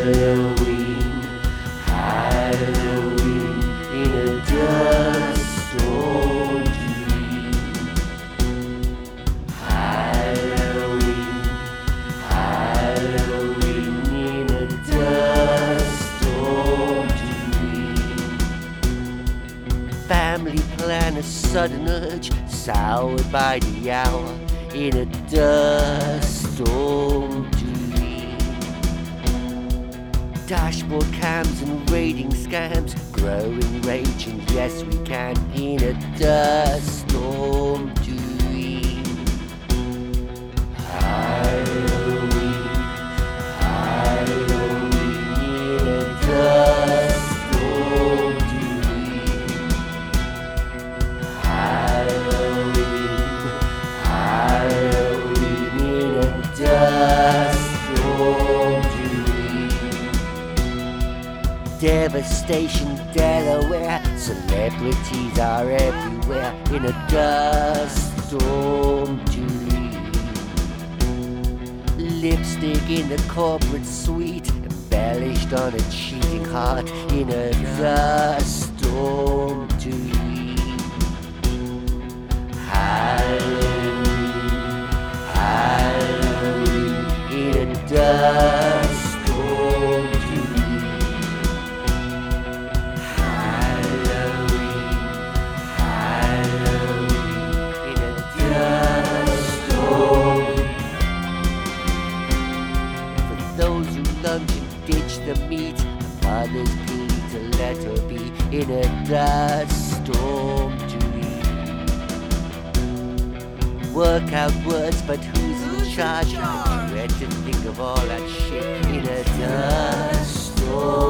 Halloween, Halloween in a dust storm dream. Halloween, Halloween in a dust storm dream. Family plan a sudden urge, soured by the hour in a dust storm. Dashboard cams and raiding scams, growing rage, and yes, we can in a dust storm dream. Halloween, Halloween in a dust storm dream. Halloween, Halloween in a dust Devastation, Delaware. Celebrities are everywhere in a dust storm dream. Lipstick in the corporate suite, embellished on a cheating heart in a dust storm dream. Those who and ditch the meat, mothers plead to let her be in a dust storm dream. Work out words, but who's in charge? I dread to think of all that shit in a dust storm